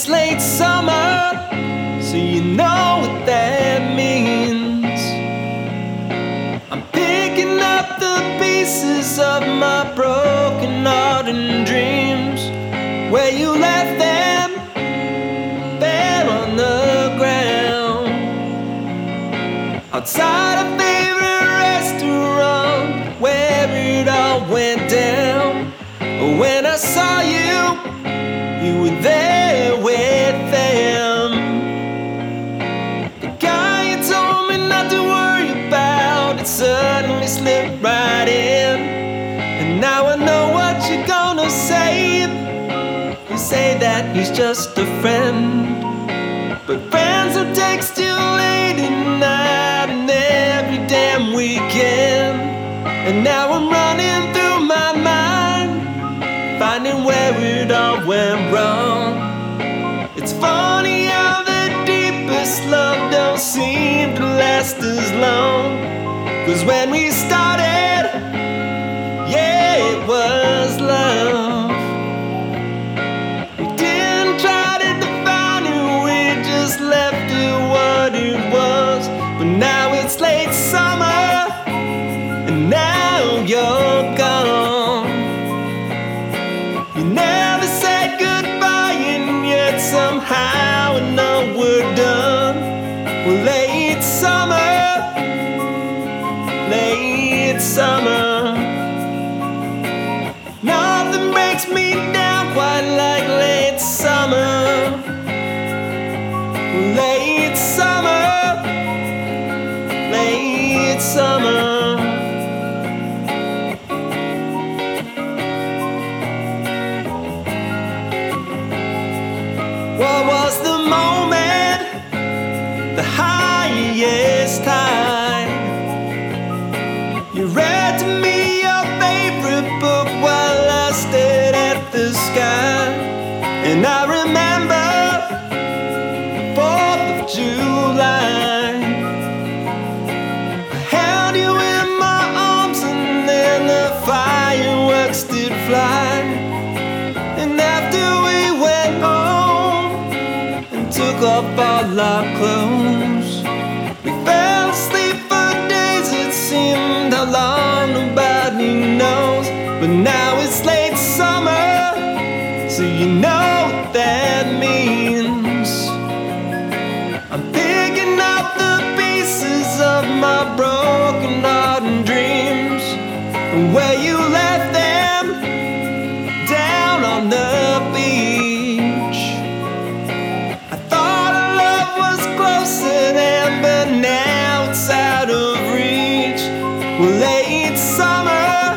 it's late summer, so you know what that means. I'm picking up the pieces of my broken heart and dreams. Where you left them, there on the ground. Outside a favorite restaurant, where it all went down. When I saw you say that he's just a friend. But friends will text you late at night and every damn weekend. And now I'm running through my mind, finding where it all went wrong. It's funny how the deepest love don't seem to last as long. Cause when we started, Late summer, late summer. Nothing breaks me down quite like late summer. Late summer, late summer. The highest our clothes. We fell asleep for days, it seemed how long nobody knows. But now it's late summer, so you know what that means. I'm picking up the pieces of my broken heart and dreams. Where you Late summer,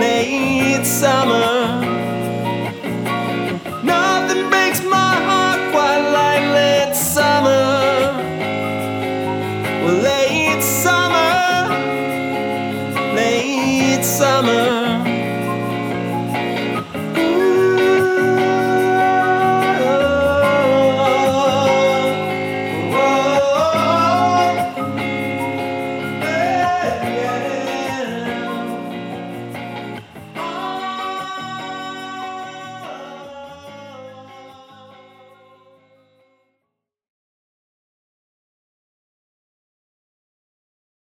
late summer.